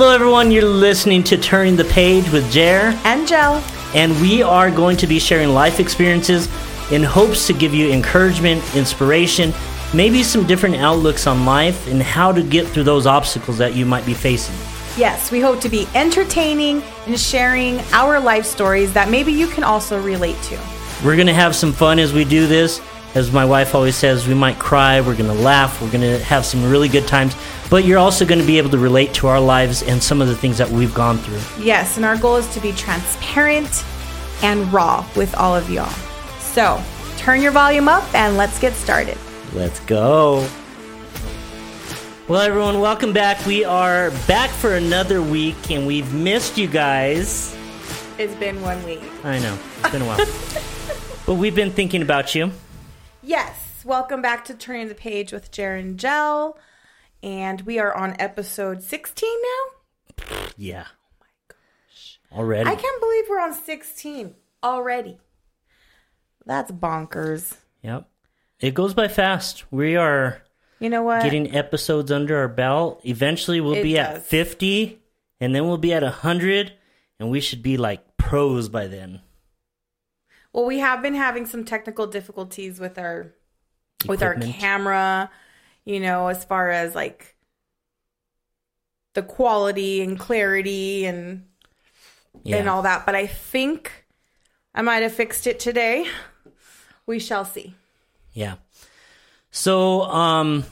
Hello, everyone. You're listening to Turning the Page with Jer, And Gel. and we are going to be sharing life experiences in hopes to give you encouragement, inspiration, maybe some different outlooks on life and how to get through those obstacles that you might be facing. Yes, we hope to be entertaining and sharing our life stories that maybe you can also relate to. We're going to have some fun as we do this. As my wife always says, we might cry, we're going to laugh, we're going to have some really good times, but you're also going to be able to relate to our lives and some of the things that we've gone through. Yes, and our goal is to be transparent and raw with all of y'all. So, turn your volume up and let's get started. Let's go. Well, everyone, welcome back. We are back for another week, and we've missed you guys. It's been one week. I know, it's been a while. but we've been thinking about you. Yes, welcome back to Turning the Page with Jer and Gel. And we are on episode 16 now. Yeah. Oh my gosh. Already. I can't believe we're on 16 already. That's bonkers. Yep. It goes by fast. We are You know what? getting episodes under our belt. Eventually, we'll It be does. at 50, and then we'll be at 100, and we should be like pros by then. Well, we have been having some technical difficulties with our with our Equipment. camera, you know, as far as like the quality and clarity and Yeah. and all that, but I think I might have fixed it today. We shall see. Yeah. So, um,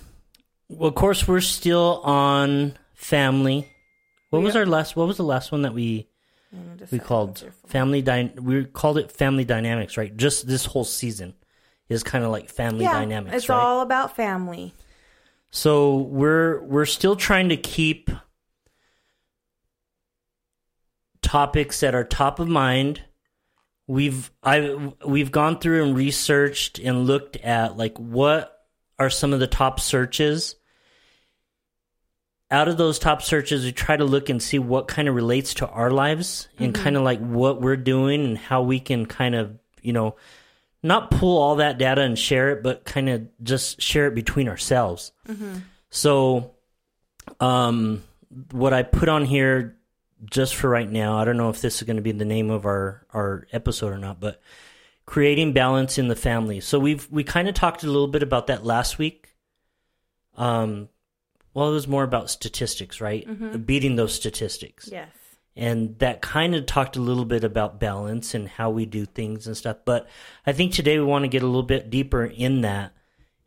well, of course, we're still on family. What was our last? What was the last one that we we called family? Dy- we called it family dynamics, right? Just this whole season is kind of like family Yeah, dynamics, it's right? all about family. So we're we're still trying to keep topics that are top of mind. We've I we've gone through and researched and looked at like what are some of the top searches. Out of those top searches, we try to look and see what kind of relates to our lives and mm-hmm. kind of like what we're doing and how we can kind of, you know, not pull all that data and share it, but kind of just share it between ourselves. So, um, what I put on here just for right now, I don't know if this is going to be the name of our our episode or not, but creating balance in the family. So we've we kind of talked a little bit about that last week. Um, well, it was more about statistics, right? Beating those statistics Yes. And that kind of talked a little bit about balance and how we do things and stuff but i think today we want to get a little bit deeper in that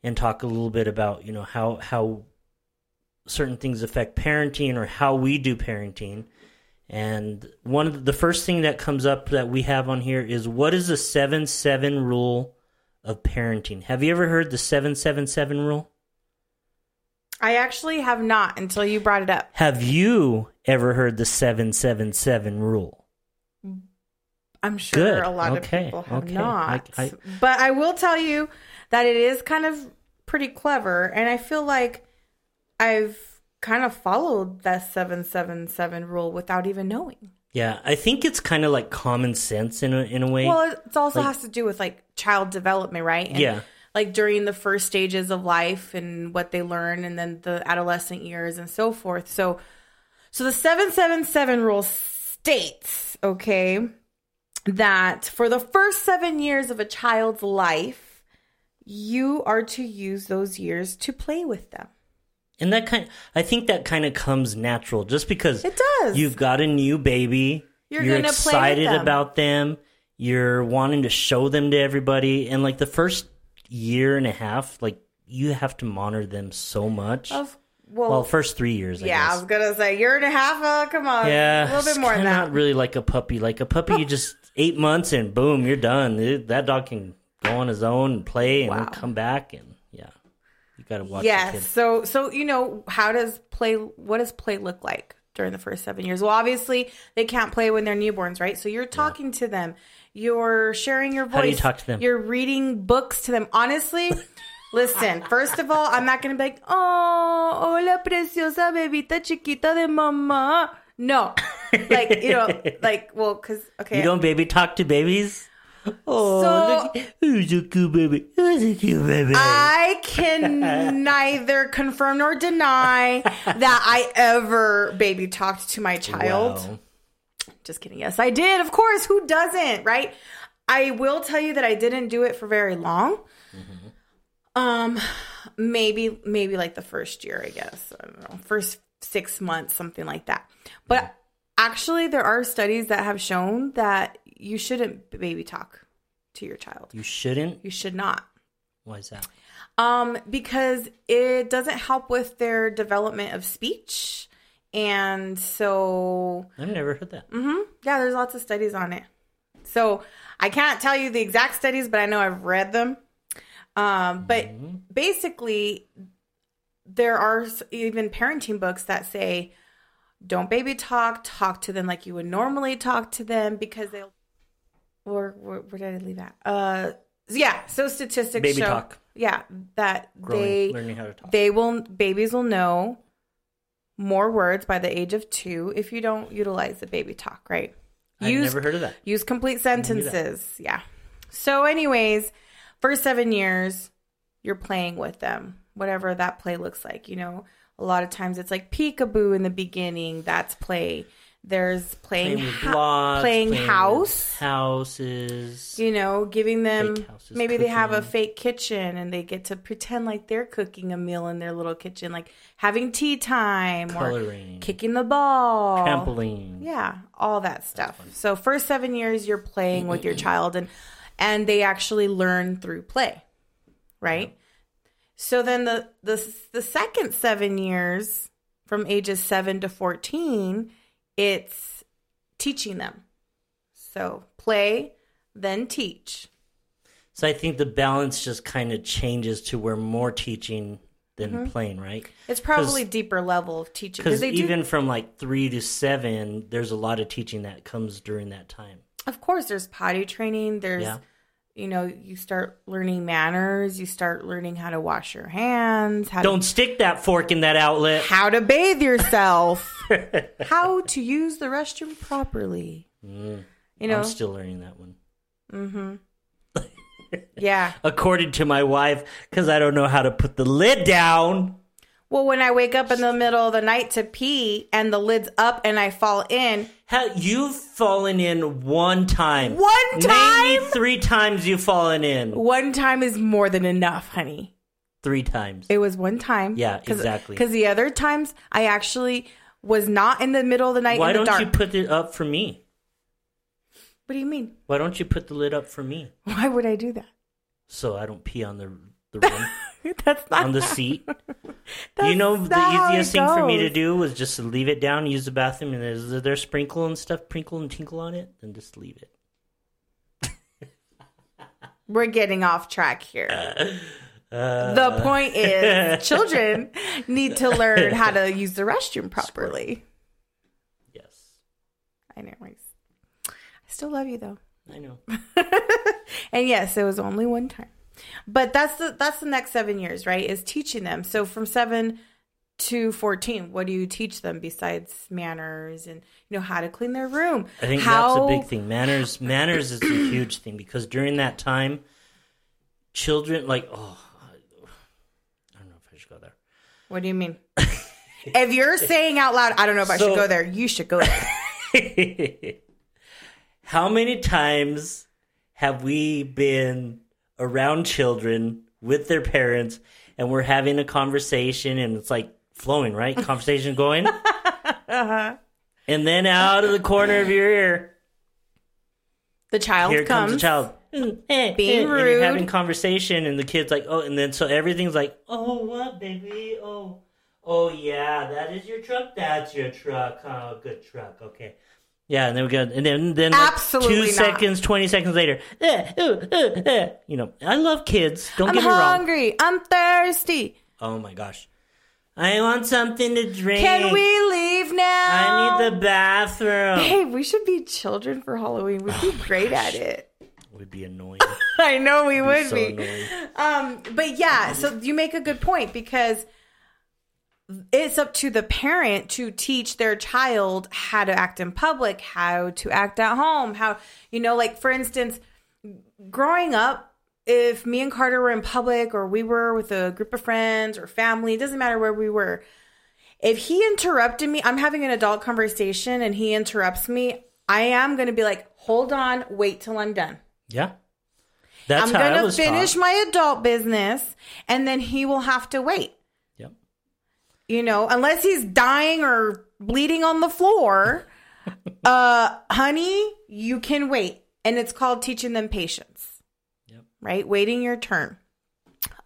and talk a little bit about you know how how certain things affect parenting or how we do parenting. And one of the, the first thing that comes up that we have on here is what is the 7-7 rule of parenting? Have you ever heard the 777 rule I actually have not until you brought it up. have you ever heard the 777 rule I'm sure Good. a lot Okay. of people have Okay. not. I- I- but I will tell you that it is kind of pretty clever. And I feel like I've kind of followed that 777 rule without even knowing. Yeah, I think it's kind of like common sense in a in a way. Well, it also Like- has to do with like child development, right? And Yeah. Like during the first stages of life and what they learn and then the adolescent years and so forth. So so the 777 rule states, okay, that for the first 7 years of a child's life, you are to use those years to play with them. and that kind I think that kind of comes natural just because It does. you've got a new baby, You're you're, gonna play with excited them. about them, you're wanting to show them to everybody and like the first year and a half like you have to monitor them so much. Of well, well, first 3 years I yeah, I guess. was gonna say year and a half. Uh, come on, yeah, a little bit more than that. Not really like a puppy. Like a puppy, you just eight months and boom, you're done. It- that dog can go on his own and play and Wow. come back and yeah, you got to watch. the Yes. So so you know how does play what does play look like during the first 7 years? Well, obviously they can't play when they're newborns, right? So you're talking to them. You're sharing your voice. How do you talk to them? You're reading books to them. Honestly, listen, first of all, I'm not going to be like, "Oh, hola preciosa bebita chiquita de mamá." No. Like, you know, like well cuz okay. You don't baby talk to babies. Oh, So- look, who's a cute baby? Who's a cute baby? I can neither confirm nor deny that I ever baby talked to my child. Wow. Just kidding. Yes, I did. Of course. Who doesn't, right? I will tell you that I didn't do it for very long. Um, maybe, maybe like the first year, I guess. I don't know. First six months, something like that. But actually, there are studies that have shown that you shouldn't baby talk to your child. You shouldn't. You should not. Why is that? Um, because it doesn't help with their development of speech. And so I've never heard that. hmm Yeah, there's lots of studies on it. So I can't tell you the exact studies, but I know I've read them. Um, but basically, there are even parenting books that say, "Don't baby talk. Talk to them like you would normally talk to them," because they'll. Or where, where did I leave that? Uh, yeah. So statistics Baby show, talk. yeah, that Growing, they learning how to talk. they will babies will know more words by the age of two if you don't utilize the baby talk right? I've use never heard of that. use complete sentences yeah. So anyways first seven years you're playing with them whatever that play looks like you know? A lot of times it's like peekaboo in the beginning that's play there's playing Playing blocks, playing with house houses. you know, giving them houses, maybe they have a fake kitchen and they get to pretend like they're cooking a meal in their little kitchen, like having tea time or kicking the ball. trampoline. Yeah, all that stuff. So first 7 years you're playing with your child and and they actually learn through play. Right? So then the the the second 7 years from ages 7 to 14, it's teaching them. So play, then teach. So I think the balance just kind of changes to where more teaching than Mm-hmm. playing, right? It's probably deeper level of teaching Because they do. even from like three to seven, there's a lot of teaching that comes during that time. of course, there's potty training. There's, Yeah. You know, you start learning manners. You start learning how to wash your hands. How Don't to, stick that fork in that outlet. how to bathe yourself. how to use the restroom properly. You know, Mm. I'm still learning that one. yeah. According to my wife, because I don't know how to put the lid down. Well, when I wake up in the middle of the night to pee and the lid's up and I fall in, How you've fallen in one time. One time? me three times you've fallen in. one time is more than enough, honey. Three times. It was one time. Yeah, exactly. Because the other times I actually was not in the middle of the night Why in the don't dark. you put it up for me? what do you mean? Why don't you put the lid up for me Why would I do that? so I don't pee on the the rim That's not on the seat? You know the easiest thing for me to do was just to leave it down, use the bathroom, and is there sprinkle and stuff, sprinkle and tinkle on it, then just leave it. We're getting off track here. Uh, the point is, children need to learn how to use the restroom properly. yes, I know. I I still love you though. I know. And yes, it was only one time. But that's the that's the next seven years, right? Is teaching them. So from seven to fourteen, what do you teach them besides manners and you know how to clean their room? I think how, that's a big thing. Manners, manners is a huge thing because during that time, children like oh, I don't know if I should go there. What do you mean? if you're saying out loud, I don't know if I So- should go there. You should go there. How many times have we been around children with their parents and we're having a conversation and it's like flowing, right? Conversation going. Uh-huh. And then out of the corner of your ear, The child here comes. comes the child. Being and rude. you're having conversation and the kid's like, oh, and then so everything's like, oh, what, baby? Oh, oh, yeah, that is your truck. That's your truck. Oh, good truck. Okay. Yeah, and then we go, and then then like Absolutely two not. seconds, twenty seconds later, eh, uh, uh, you know, I love kids. Don't I'm get me wrong. hungry. I'm thirsty. Oh my gosh, I want something to drink. Can we leave now? I need the bathroom. Hey, we should be children for Halloween. We'd be great at it. Would be annoying. I know we would so be. Um, but yeah, so you make a good point because it's up to the parent to teach their child how to act in public, how to act at home, how you know, like for instance, growing up, if me and Carter were in public or we were with a group of friends or family, it doesn't matter where we were. If he interrupted me, I'm having an adult conversation and he interrupts me, I am going to be like, hold on, wait till I'm done. Yeah. That's I'm going to finish taught. my adult business and then he will have to wait. You know, unless he's dying or bleeding on the floor, uh, honey, you can wait. And it's called teaching them patience. Yep. Right? Waiting your turn.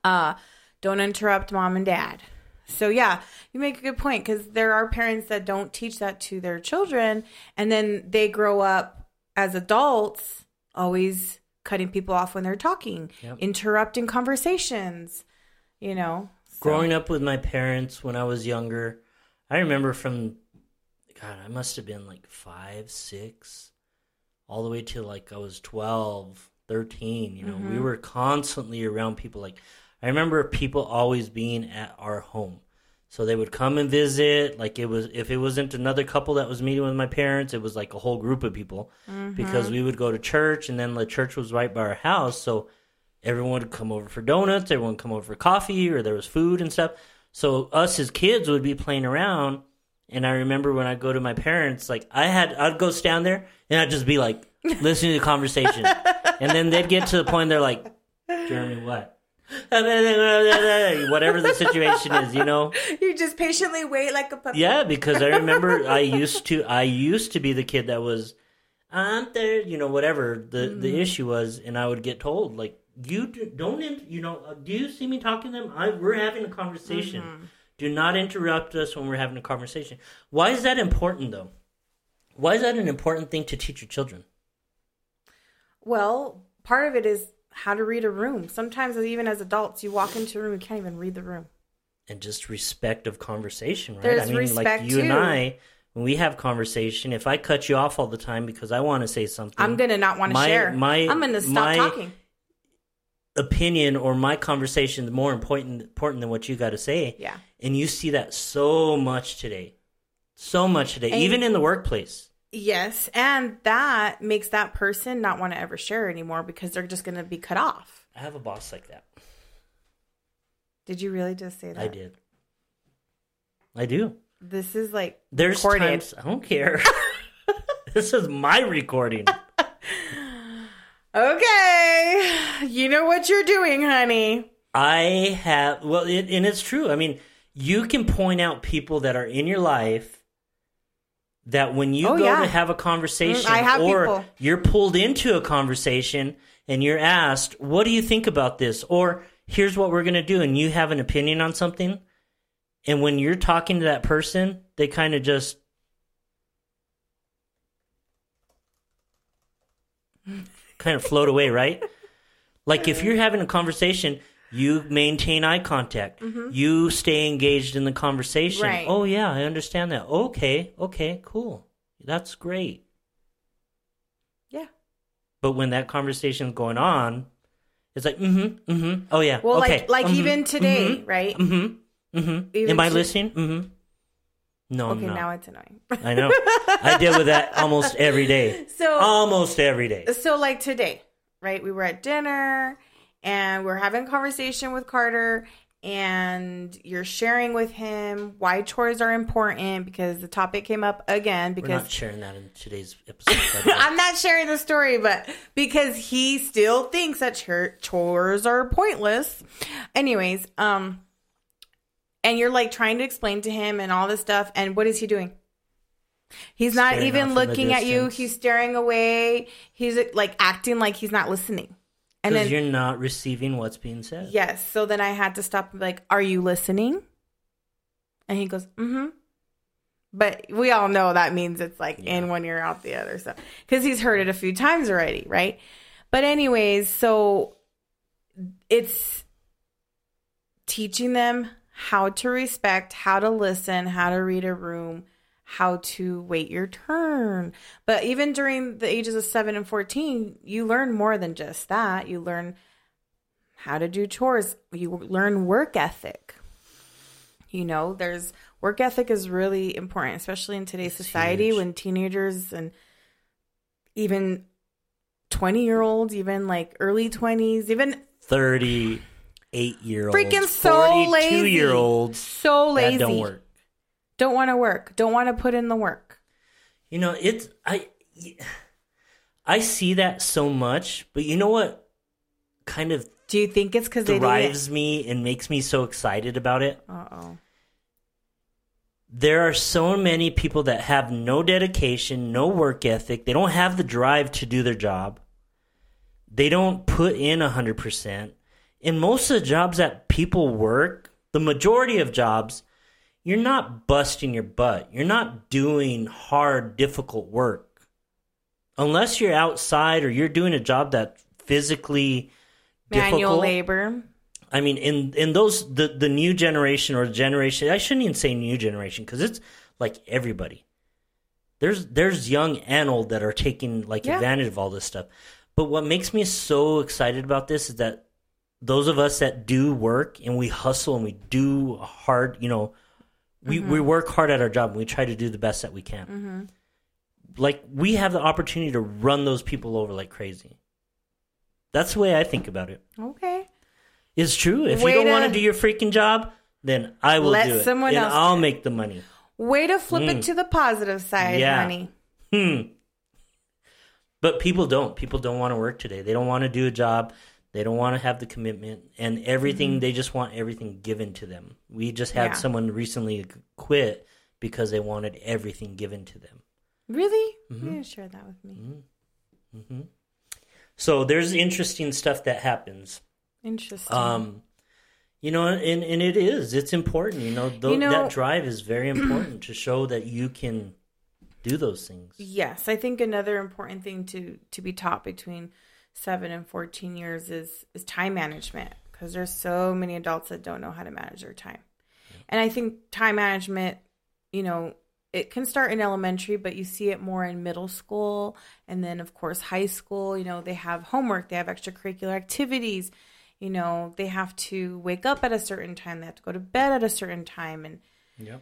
Uh, don't interrupt mom and dad. So yeah, you make a good point because there are parents that don't teach that to their children, and then they grow up as adults always cutting people off when they're talking, Yep. interrupting conversations. You know, Growing up with my parents when I was younger, I remember from, God, I must have been like five, six, all the way to like I was 12, 13. You know, we mm-hmm. were constantly around people. Like, I remember people always being at our home. So they would come and visit. Like, it was, if it wasn't another couple that was meeting with my parents, it was like a whole group of people mm-hmm. because we would go to church and then the church was right by our house. So, everyone would come over for donuts, everyone would come over for coffee, or there was food and stuff. So us as kids would be playing around, and I remember when I go to my parents, like I had, I'd go stand there and I'd just be like listening to the conversation, and then they'd get to the point they're like, Jeremy, what? Whatever the situation is, you know. you just patiently wait like a puppy. Yeah, because I remember I used to I used to be the kid that was I'm there, you know, whatever the Mm-hmm. the issue was, and I would get told like you do, don't you know uh, do you see me talking to them? I we're having a conversation. Mm-hmm. Do not interrupt us when we're having a conversation. Why is that important though? Why is that an important thing to teach your children? Well, part of it is how to read a room. Sometimes, even as adults, you walk into a room, you can't even read the room. and just respect of conversation, right? There's I mean, like you and. I, when we have conversation, if I cut you off all the time because I want to say something, I'm gonna not want to share. my- I'm gonna stop my- talking. Opinion or my conversation is more important important than what you got to say. Yeah. And you see that so much today. So much today, And- even in the workplace. Yes, and that makes that person not want to ever share anymore because they're just gonna be cut off. I have a boss like that. Did you really just say that? I did. I do. This is like There's recorded. times I don't care. this is my recording. Okay, you know what you're doing, honey. I have well, it, and it's true. I mean, you can point out people that are in your life that when you Oh, go yeah. to have a conversation, Mm, or people. you're pulled into a conversation and you're asked, "What do you think about this?" or "Here's what we're going to do," and you have an opinion on something, and when you're talking to that person, they kind of just kind of float away, right? Like if you're having a conversation, you maintain eye contact. You stay engaged in the conversation. Right. Oh yeah, I understand that. Okay, okay, cool. That's great. Yeah. But when that conversation's going on, it's like, mm-hmm, mm-hmm. Oh yeah. Well, okay. like like mhm, even today, mhm, right? Mm-hmm. Mm-hmm. Even Am I to- listening? Mm-hmm. No, okay, now it's annoying. I know. I deal with that almost every day. So Almost every day. so like today, right? We were at dinner and we're having a conversation with Carter and you're sharing with him why chores are important because the topic came up again because We're not sharing that in today's episode. by the way. I'm not sharing the story, but because he still thinks that chores are pointless. Anyways, um, and you're like trying to explain to him and all this stuff, and what is he doing? He's not Staring even looking at you. He's staring away. He's like acting like he's not listening. And Because then you're not receiving what's being said. yes, so then I had to stop like, "Are you listening?" And he goes, "Mm-hmm." But we all know that means it's like in one ear out the other, so because he's heard it a few times already, right? But anyways, so it's teaching them how to respect, how to listen, how to read a room, how to wait your turn. But even during the ages of 7 and 14, you learn more than just that. You learn how to do chores, you learn work ethic. You know, there's work ethic is really important, especially in today's society huge. when teenagers and even 20 year olds, even like early 20s, even 38 year olds, freaking so lazy. year olds So lazy. don't work. Don't want to work. Don't want to put in the work. You know, it's I I see that so much, but you know what kind of Do you think it's because drives me and makes me so excited about it? Uh oh. There are so many people that have no dedication, no work ethic. They don't have the drive to do their job. They don't put in a 100%. In most of the jobs that people work, the majority of jobs, you're not busting your butt. You're not doing hard, difficult work. Unless you're outside or you're doing a job that physically Manual difficult. labor. I mean, in in those the the new generation or generation, I shouldn't even say new generation because it's like everybody. There's there's young and old that are taking like Yeah. advantage of all this stuff. But what makes me so excited about this is that those of us that do work and we hustle and we do hard, you know, we we work hard at our job and we try to do the best that we can. Like we have the opportunity to run those people over like crazy. That's the way I think about it. Okay. It's true. If Way you don't to- want to do your freaking job, then I will Let do it. someone and else I'll make the money. Way to flip it to the positive side, Mm. Yeah. honey. Hmm. But people don't. People don't want to work today. They don't want to do a job. They don't want to have the commitment and everything. They just want everything given to them. We just had Mm-hmm. Yeah. someone recently quit because they wanted everything given to them. Really? Mm-hmm. You share that with me. So there's interesting stuff that happens. Interesting. Um, you know, and, and it is. It's important. You know, tho- You know- that drive is very important to show that you can do those things. Yes, I think another important thing to to be taught between seven and fourteen years is is time management because there's so many adults that don't know how to manage their time, and I think time management, you know, it can start in elementary, but you see it more in middle school, and then of course high school. You know, they have homework, they have extracurricular activities. You know, they have to wake up at a certain time, they have to go to bed at a certain time, and Yep.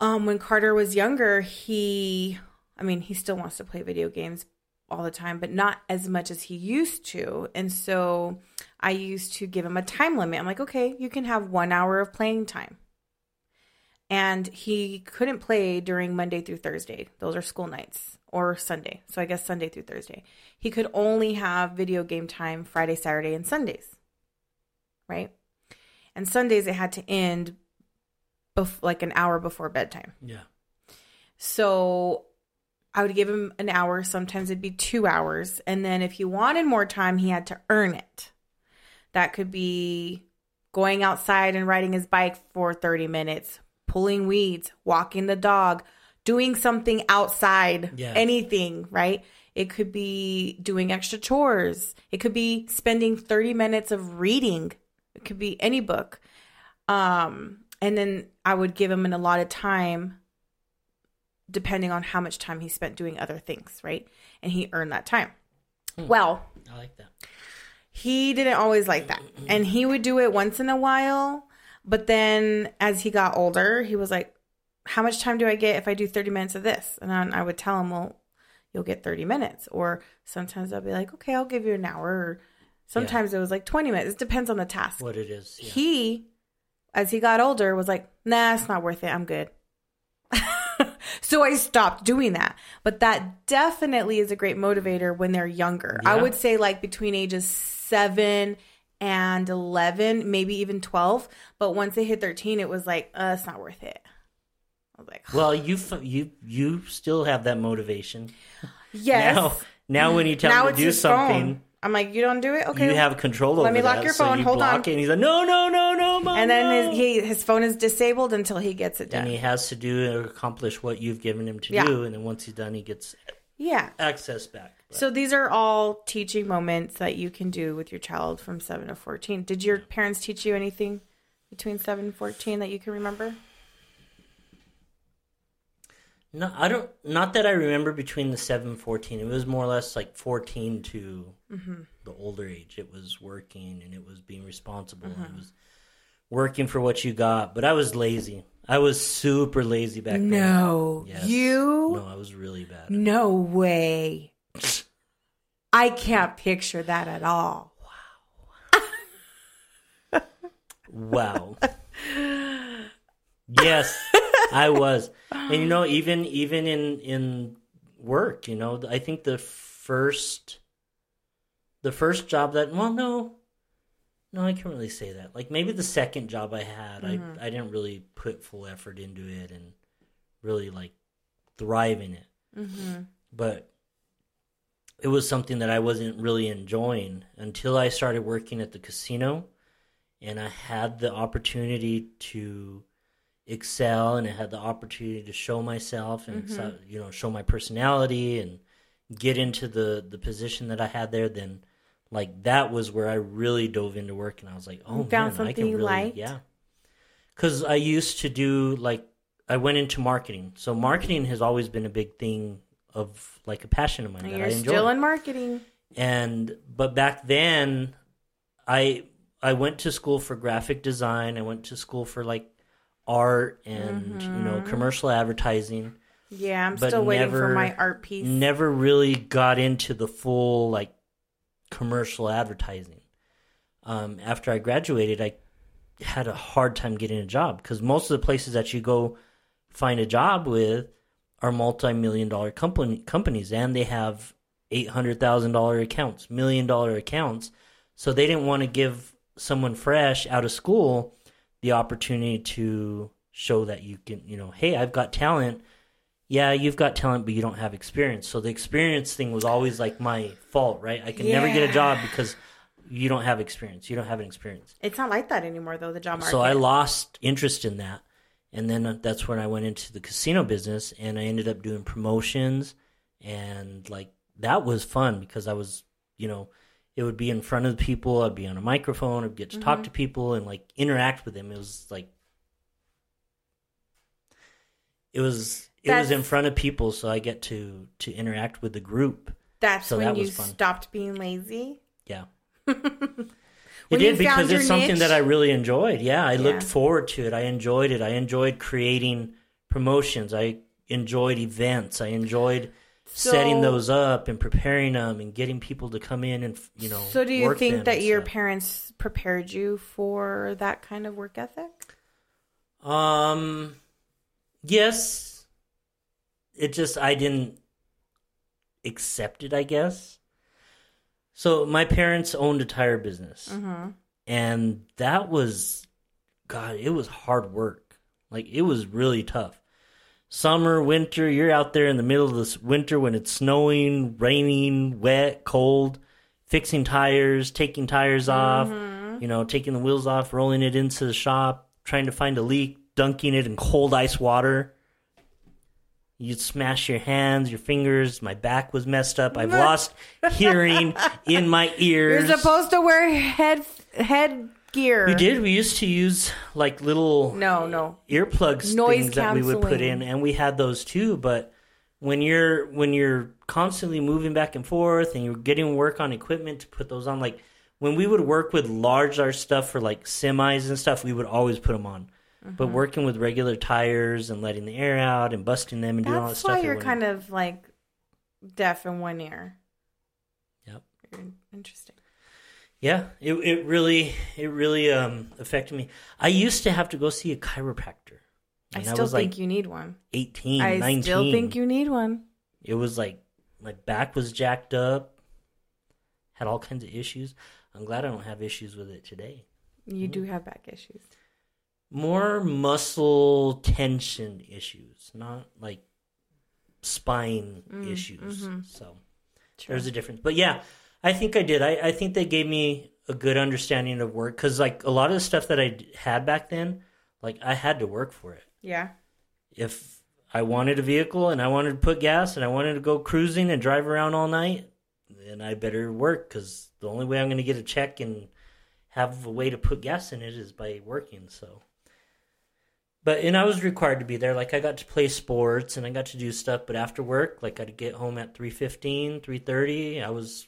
um, when Carter was younger, he, I mean, he still wants to play video games all the time, but not as much as he used to. And so I used to give him a time limit. I'm like, okay, you can have one hour of playing time. And he couldn't play during Monday through Thursday. Those are school nights or Sunday. So I guess Sunday through Thursday. He could only have video game time Friday, Saturday, and Sundays. Right? And Sundays it had to end bef- like an hour before bedtime. Yeah. So I would give him an hour. Sometimes it'd be two hours. And then if he wanted more time, he had to earn it. That could be going outside and riding his bike for 30 minutes, pulling weeds, walking the dog, doing something outside, Yeah. anything, right? It could be doing extra chores. It could be spending 30 minutes of reading. It could be any book. Um, and then I would give him an allotted time depending on how much time he spent doing other things, right? And he earned that time. Hmm. Well, I like that. he didn't always like that. And he would do it once in a while. But then as he got older, he was like, How much time do I get if I do 30 minutes of this? And then I would tell him, Well, you'll get 30 minutes. Or sometimes I'll be like, Okay, I'll give you an hour. Or sometimes it was like 20 minutes. It depends on the task. What it is. Yeah. He, as he got older, was like, Nah, it's not worth it. I'm good. So I stopped doing that. But that definitely is a great motivator when they're younger. I would say like between ages seven and 11, maybe even 12. But once they hit 13, it was like, uh, it's not worth it. I was like, well, you you you still have that motivation. yes. Now, now when you tell now it's to do something, phone. I'm like, you don't do it? Okay. you have control over it. Let me lock that, your so phone. you Hold on. it, and he's like, no, no, no, no, mom, and then no." his, he, his phone is disabled until he gets it done. and he has to do or accomplish what you've given him to Yeah. do, and then once he's done, he gets yeah. access back. But So these are all teaching moments that you can do with your child from 7 to 14. Did your parents teach you anything between 7 and 14 that you can remember? No, I don't. Not that I remember between the seven and fourteen. It was more or less like fourteen to Mm-hmm. the older age. It was working and it was being responsible. Mm-hmm. It was working for what you got. But I was lazy. I was super lazy back then. No. Yes. You? No, I was really bad. No way. I can't picture that at all. Wow. wow. yes, I was. And you know, even even in in work, you know, I think the first the first job that well no no, I can't really say that. Like maybe the second job I had, Mm-hmm. I I didn't really put full effort into it and really like thrive in it. Mm-hmm. But it was something that I wasn't really enjoying until I started working at the casino and I had the opportunity to excel and I had the opportunity to show myself and mm-hmm. so, you know show my personality and get into the the position that I had there then like that was where I really dove into work and I was like oh You found man I can you really liked? yeah. Cuz I used to do like I went into marketing. So mm-hmm. marketing has always been a big thing of like a passion of mine And that you're I enjoy. still in marketing. and but back then i i went to school for graphic design. I went to school for like art and you know Mm-hmm. commercial advertising Yeah, I'm still waiting for my art piece. never really got into the full like commercial advertising um, after i graduated i had a hard time getting a job because most of the places that you go find a job with are multi-million dollar company companies and they have $800000 accounts million dollar accounts so they didn't want to give someone fresh out of school the opportunity to show that you can you know hey i've got talent yeah, you've got talent, but you don't have experience. So the experience thing was always like my fault, right? I can never get a job because you don't have experience. You don't have an experience. It's not like that anymore, though. The job market. So I lost interest in that. And then uh, that's when I went into the casino business and I ended up doing promotions. And like that was fun because I was, you know, it would be in front of people. I'd be on a microphone. I'd get to talk mm-hmm. to people and like interact with them. It was like, it was it was in front of people, so I get to to interact with the group. That's so when that you fun. stopped being lazy. Yeah. It did because it's something niche? that I really enjoyed. Yeah, I looked forward to it. I enjoyed it. I enjoyed creating promotions. I enjoyed events. I enjoyed setting those up and preparing them and getting people to come in and you know. So, do you think that your stuff. parents prepared you for that kind of work ethic? Um, yes. It just I didn't accept it. I guess. So my parents owned a tire business, Mm-hmm. and that was, God, it was hard work. Like it was really tough. Summer, winter, you're out there in the middle of this winter when it's snowing, raining, wet, cold, fixing tires, taking tires off, mm-hmm. you know, taking the wheels off, rolling it into the shop, trying to find a leak, dunking it in cold ice water. You'd smash your hands, your fingers. My back was messed up. I've lost hearing in my ears. You're supposed to wear head head gear. We did. We used to use like little No, no. earplugs Noise things that we would put in, and we had those too. But when you're when you're constantly moving back and forth, and you're getting work on equipment to put those on, like when we would work with large our stuff for like semis and stuff, we would always put them on. But Mm-hmm. working with regular tires and letting the air out and busting them and doing all that That's stuff, why you're kind of like deaf in one ear. Yep. Interesting. Yeah, it it really it really um affected me. I used to have to go see a chiropractor. I still was think like you need one. 18, I 19. still think you need one. It was like my back was jacked up, had all kinds of issues. I'm glad I don't have issues with it today. You Mm-hmm. do have back issues. More muscle tension issues, not like spine Mm, issues. mhm. So Sure. there's a difference. But yeah, I think I did. I, I think they gave me a good understanding of work because like a lot of the stuff that I had back then, like I had to work for it. Yeah. if I wanted a vehicle and I wanted to put gas and I wanted to go cruising and drive around all night, then I better work because the only way I'm going to get a check and have a way to put gas in it is by working. So, but and I was required to be there. Like I got to play sports and I got to do stuff, but after work, like I'd get home at 3:15, 3:30. I was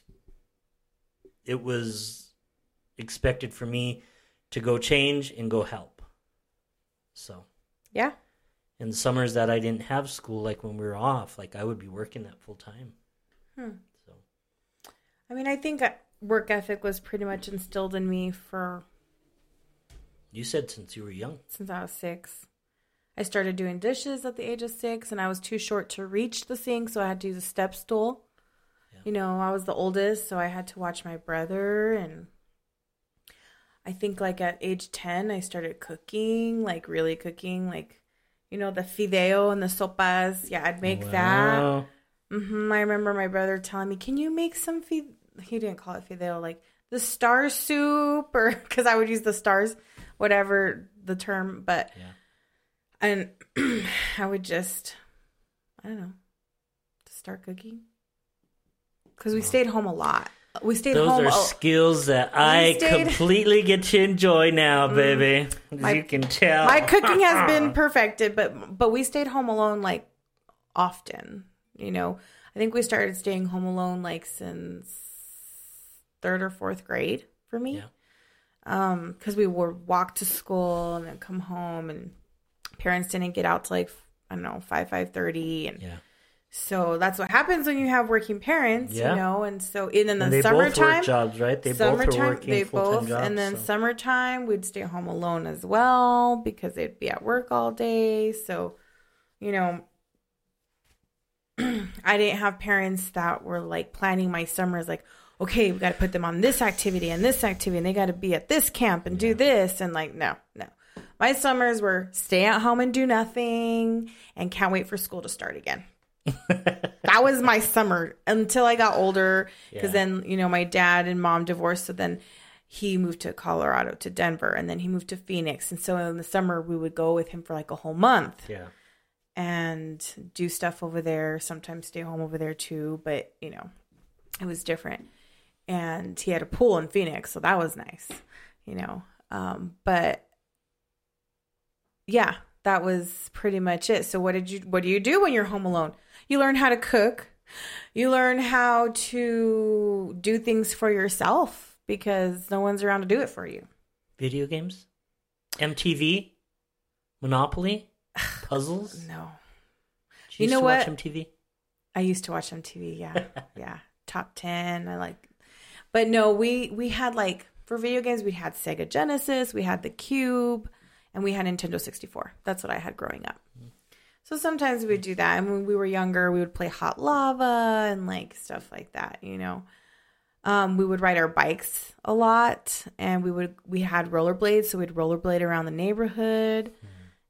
it was expected for me to go change and go help. So, Yeah. in the summers that I didn't have school, like when we were off, like I would be working that full time. Hmm. So I mean, I think uh, work ethic was pretty much instilled in me for You said since you were young. since I was six. I started doing dishes at the age of six, and I was too short to reach the sink, so I had to use a step stool. You know, I was the oldest, so I had to watch my brother. And I think, like, at age 10, I started cooking, like, really cooking, like, you know, the fideo and the sopas. Yeah, I'd make that. Wow. hmm I remember my brother telling me, "Can you make some fi-? He didn't call it fideo, like the star soup, or because I would use the stars, whatever the term. But Yeah. and I would just, I don't know, start cooking because we stayed home a lot. We stayed Those home. are oh, skills that I stayed- completely get to enjoy now, baby. As My- you can tell. my cooking has been perfected, but but we stayed home alone like often. You know, I think we started staying home alone like since third or fourth grade for me. Yeah. Um, because we would walk to school and then come home, and parents didn't get out till like I don't know five five thirty, and Yeah. So that's what happens when you have working parents. Yeah. You know, and so and in the And they summertime, jobs, right? They both summertime working they full time both jobs. and then so- summertime we'd stay home alone as well because they'd be at work all day so you know i didn't have parents that were like planning my summers like okay we got to put them on this activity and this activity and they got to be at this camp and do this and like no no my summers were stay at home and do nothing and can't wait for school to start again that was my summer until I got older. Because Yeah. then, you know, my dad and mom divorced. So then he moved to Colorado to Denver and then he moved to Phoenix. And so in the summer, we would go with him for like a whole month yeah. and do stuff over there, sometimes stay home over there too. But, you know, it was different. And he had a pool in Phoenix. So that was nice, you know. Um, but yeah, that was pretty much it. So what did you what do you do when you're home alone? You learn how to cook. You learn how to do things for yourself because no one's around to do it for you. Video games? MTV? Monopoly? Puzzles? No. You used know to watch what? MTV? I used to watch MTV, yeah. yeah. Top 10. I like But no, we we had like for video games we had Sega Genesis, we had the Cube, and we had Nintendo 64. That's what I had growing up. So sometimes we'd do that. And when we were younger, we would play Hot Lava and like stuff like that, you know. Um, we would ride our bikes a lot and we would we had rollerblades, so we'd rollerblade around the neighborhood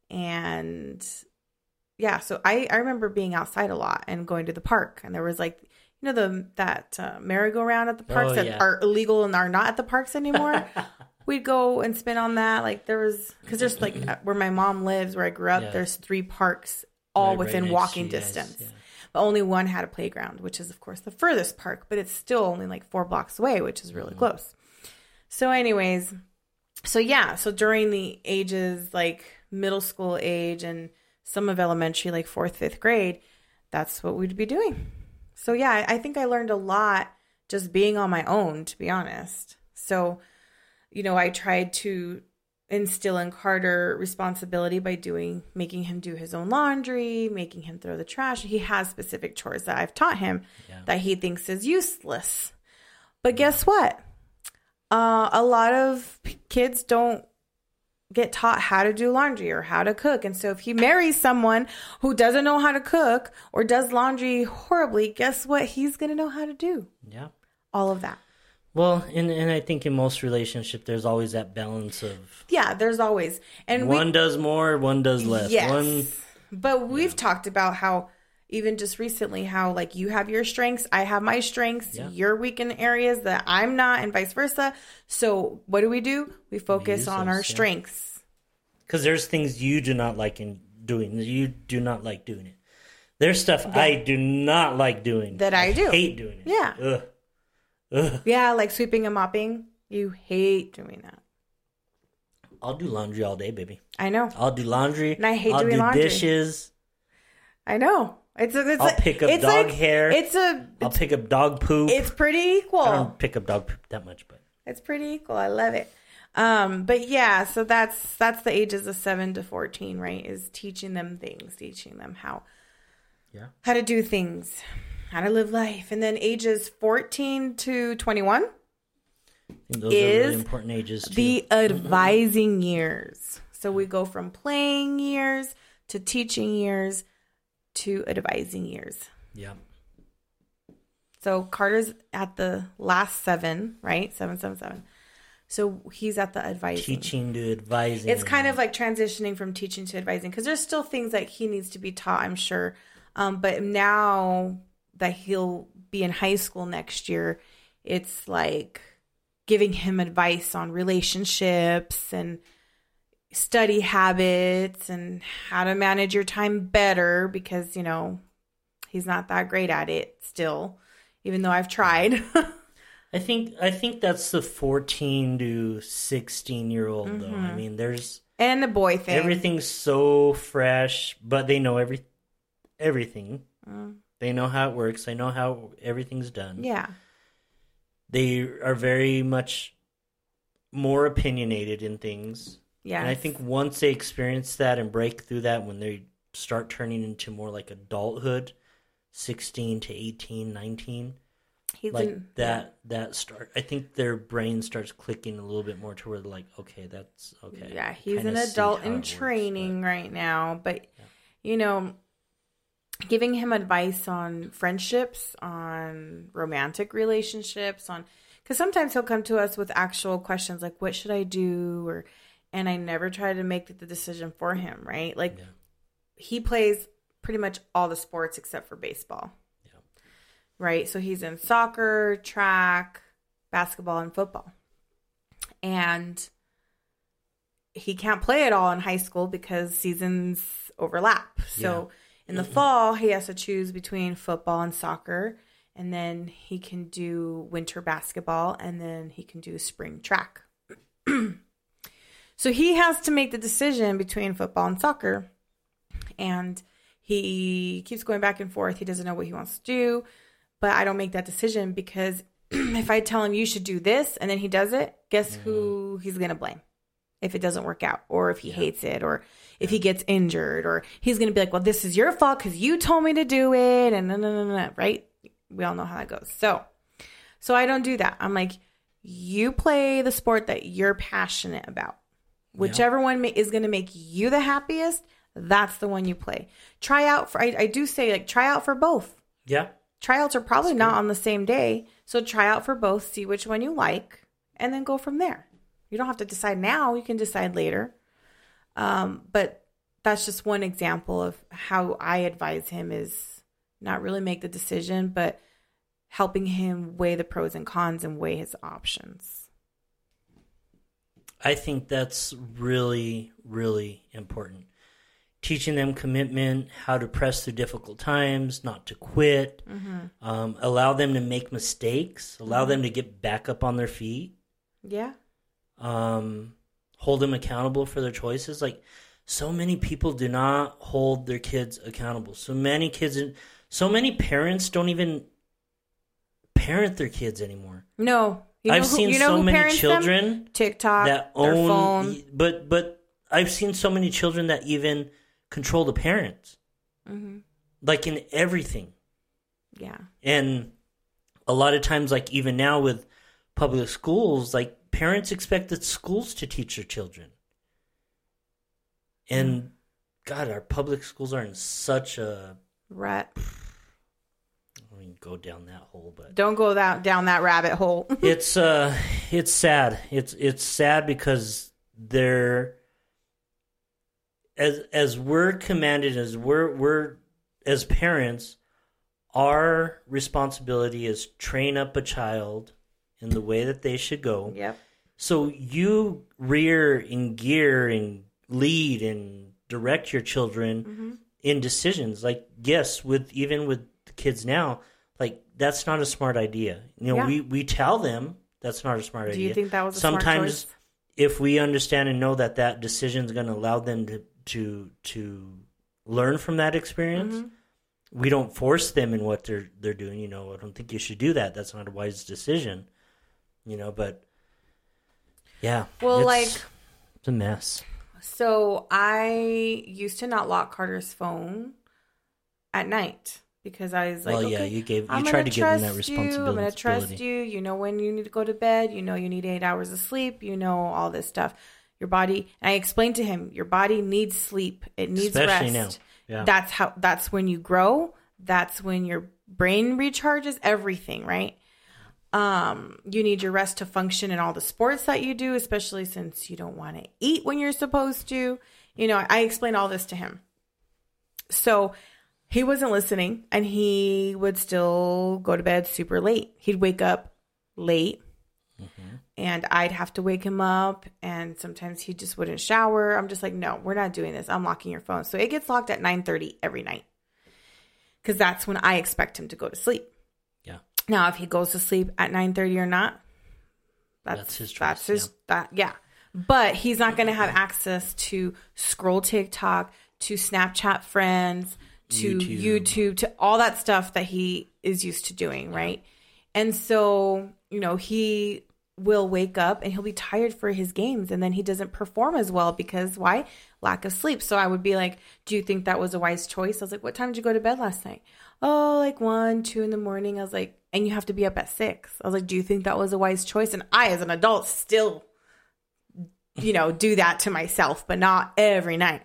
and yeah, so I I remember being outside a lot and going to the park and there was like you know the that uh, merry-go-round at the parks Oh, that yeah. are illegal and are not at the parks anymore. We'd go and spin on that. Like there was because there's like uh, where my mom lives, where I grew up. Yeah. There's three parks all Right- right within to walking guys, distance. yeah. But only one had a playground, which is of course the furthest park, but it's still only like four blocks away, which is really Mm-hmm. close. So, anyways, so yeah, so during the ages like middle school age and some of elementary, like fourth, fifth grade, that's what we'd be doing. So yeah, I think I learned a lot just being on my own, to be honest. So, you know, I tried to instill in Carter responsibility by doing making him do his own laundry, making him throw the trash. He has specific chores that I've taught him Yeah. that he thinks is useless. But guess what? Uh, a lot of kids don't get taught how to do laundry or how to cook. And so if he marries someone who doesn't know how to cook or does laundry horribly, guess what he's going to know how to do? Yeah. All of that. Well, and, and I think in most relationships, there's always that balance of Yeah, there's always. And we one does more, one does less. Yes. One, But we've talked about how even just recently how like you have your strengths, I have my strengths, Yeah. you're weak in areas that I'm not and vice versa. So what do we do? We focus use on those, our yeah. strengths. because there's things you do not like in doing. You do not like doing it. There's stuff I do not like doing That I do. Hate doing it. Yeah. Ugh. Ugh. Yeah, like sweeping and mopping. You hate doing that. I'll do laundry all day, baby. I know. I'll do laundry. And I hate I'll doing do laundry. dishes. I know. It's a, it's I'll a- pick up it's dog like- hair. It's a I'll pick up dog poop. it's pretty equal. I don't pick up dog poop that much, but It's pretty equal. I love it. Um, but yeah, so that's that's the ages of seven to fourteen, right? Is teaching them things, teaching them how yeah. how to do things. How to live life. And then ages 14 to 21 I think those are is really important ages too. the advising years. So we go from playing years to teaching years to advising years. yeah. So Carter's at the last seven, right? Seven, seven, seven. So he's at the advising. Teaching to advising. It's kind of like transitioning from teaching to advising because there's still things that he needs to be taught, I'm sure. Um, but now that he'll be in high school next year, it's like giving him advice on relationships and study habits and how to manage your time better because, you know, he's not that great at it still, even though I've tried. I think I think that's the 14 to 16 year old though. Mm-hmm. I mean, there's and the boy thing. everything's so fresh, but they know every everything. Mm. They know how it works. They know how everything's done. Yeah. They are very much more opinionated in things. Yeah. And I think once they experience that and break through that when they start turning into more like adulthood, 16 to 18, 19, he's like in, that that start I think their brain starts clicking a little bit more to where they're like, okay, that's okay. Yeah, he's Kinda an adult in works, training but- right now, but you know, giving him advice on friendships, on romantic relationships, on because sometimes he'll come to us with actual questions like, "What should I do?" or and I never try to make the decision for him, right? Like Yeah. he plays pretty much all the sports except for baseball. Yeah. Right? So he's in soccer, track, basketball, and football. And he can't play it all in high school because seasons overlap. So in the fall, he has to choose between football and soccer. And then he can do winter basketball and then he can do spring track. so he has to make the decision between football and soccer. And he keeps going back and forth. He doesn't know what he wants to do. But I don't make that decision because if I tell him you should do this and then he does it, guess who mm-hmm. he's going to blame? If it doesn't work out, or if he hates it, or if he gets injured, or he's going to be like, well, this is your fault because you told me to do it. And no, no, no, no, right? We all know how that goes. So, so I don't do that. I'm like, you play the sport that you're passionate about. Whichever one ma- is going to make you the happiest, that's the one you play. Try out for, I, I do say, like, try out for both. Yeah. Tryouts are probably not on the same day. So try out for both, see which one you like, and then go from there. You don't have to decide now, you can decide later. Um, but that's just one example of how I advise him is not really make the decision, but helping him weigh the pros and cons and weigh his options. I think that's really, really important. Teaching them commitment, how to press through difficult times, not to quit, um, allow them to make mistakes, allow them to get back up on their feet, Yeah. um, hold them accountable for their choices. Like, so many people do not hold their kids accountable. So many kids, and so many parents don't even parent their kids anymore. No. You know I've who, seen you know so many parents them? children TikTok, that their own phone. but but i've seen so many children that even control the parents hmm like in everything Yeah. and a lot of times like even now with public schools like parents expect the schools to teach their children and god our public schools are in such a Rat. i mean go down that hole but Don't go that, down that rabbit hole. it's uh it's sad it's it's sad because they're as as we're commanded as we're we're as parents our responsibility is train up a child in the way that they should go yep. so you rear and gear and lead and direct your children Mm-hmm. in decisions. Like yes, with even with the kids now, like that's not a smart idea. You know, Yeah. we we tell them that's not a smart Do idea. you think that was a Sometimes if we understand and know that that decision is going to allow them to to to learn from that experience, Mm-hmm. we don't force them in what they're they're doing. You know, I don't think you should do that. That's not a wise decision. You know, but yeah, Well, it's- like it's a mess. So I used to not lock Carter's phone at night because I was like, well, yeah, okay, you gave you I'm tried gonna give them that trust you. responsibility. I'm going to trust you. You know when you need to go to bed. You know you need eight hours of sleep. You know all this stuff. Your body. And I explained to him, your body needs sleep. It needs Especially rest. now. Yeah. That's how. That's when you grow. That's when your brain recharges. Everything, right? Um, you need your rest to function in all the sports that you do, especially since you don't want to eat when you're supposed to. You know, I explained all this to him. So he wasn't listening and he would still go to bed super late. He'd wake up late and I'd have to wake him up and sometimes he just wouldn't shower. I'm just like, "No, we're not doing this. I'm locking your phone." So it gets locked at 9:30 every night. Cuz that's when I expect him to go to sleep. Yeah. Now, if he goes to sleep at 9:30 or not, that's, That's his choice, That's his that yeah. But he's not going to have access to scroll TikTok, to Snapchat friends, to YouTube. YouTube. to all that stuff that he is used to doing, right? And so, you know, he will wake up and he'll be tired for his games and then he doesn't perform as well because why? Lack of sleep. So I would be like, Do you think that was a wise choice? I was like, What time did you go to bed last night? Oh, like one, two in the morning. I was like, and you have to be up at six. I was like, Do you think that was a wise choice? And I, as an adult, still, you know, do that to myself, but not every night.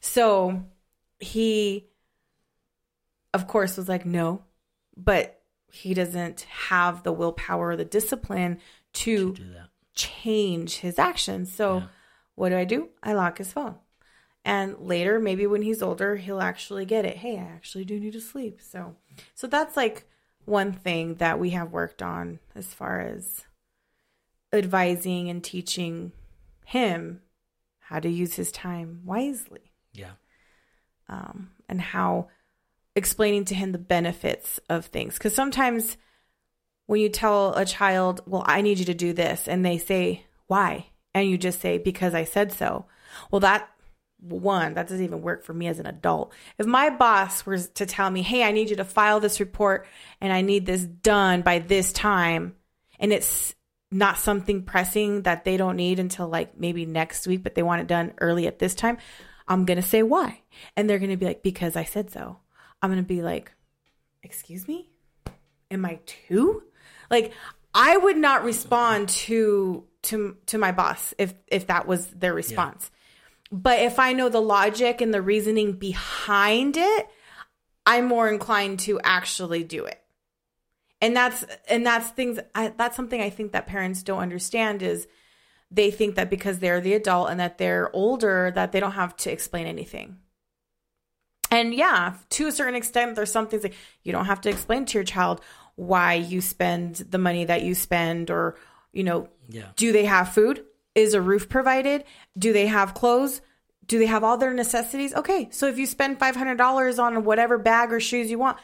So he, of course, was like, No, but he doesn't have the willpower or the discipline to change his actions. So Yeah. what do I do? I lock his phone. And later, maybe when he's older, he'll actually get it. Hey, I actually do need to sleep. So so that's like one thing that we have worked on as far as advising and teaching him how to use his time wisely Yeah. um, and how explaining to him the benefits of things. Because sometimes when you tell a child, Well, I need you to do this, and they say, Why? And you just say, Because I said so. Well, that one, that doesn't even work for me as an adult. If my boss was to tell me, Hey, I need you to file this report and I need this done by this time, and it's not something pressing that they don't need until like maybe next week, but they want it done early at this time, I'm going to say why. And they're going to be like, because I said so. I'm going to be like, excuse me? Am I two? Like, I would not respond to to to my boss if if that was their response. But if I know the logic and the reasoning behind it, I'm more inclined to actually do it. And that's and that's things I, that's something i think that parents don't understand is they think that because they're the adult and that they're older that they don't have to explain anything. And yeah to a certain extent there's some things like you don't have to explain to your child why you spend the money that you spend or you know Yeah. do they have food is a roof provided? Do they have clothes? Do they have all their necessities? Okay so if you spend $500 on whatever bag or shoes you want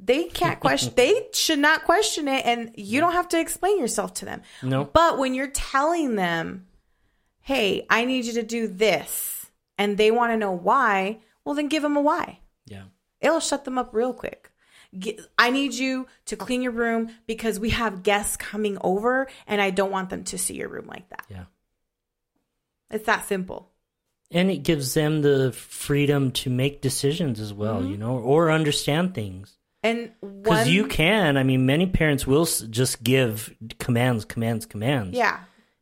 they can't question they should not question it and you don't have to explain yourself to them. No. but when you're telling them hey i need you to do this and they want to know why well then give them a why. Yeah. it'll shut them up real quick. I need you to clean your room because we have guests coming over and i don't want them to see your room like that. Yeah. It's that simple And it gives them the freedom to make decisions as well, Mm-hmm. you know, or understand things. and Because you can. I mean, many parents will just give commands, commands, commands. yeah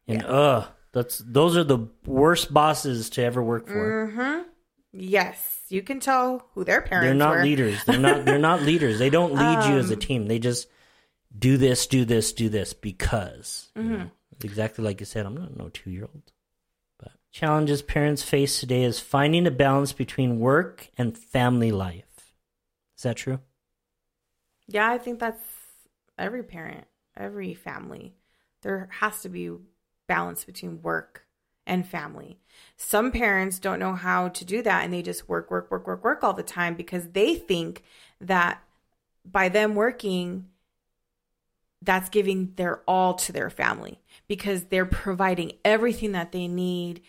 And uh, that's those are the worst bosses to ever work for. mm-hmm yes you can tell who their parents are. They're not were. leaders. They're not. They're not leaders. They don't lead you as Um, a team. They just do this, do this, do this because. Mm-hmm. know. exactly like you said. I'm not no two year old. Challenges parents face today is finding a balance between work and family life. Is that true? Yeah, I think that's every parent, every family. There has to be balance between work and family. Some parents don't know how to do that and they just work, work, work, work, work all the time because they think that by them working, that's giving their all to their family because they're providing everything that they need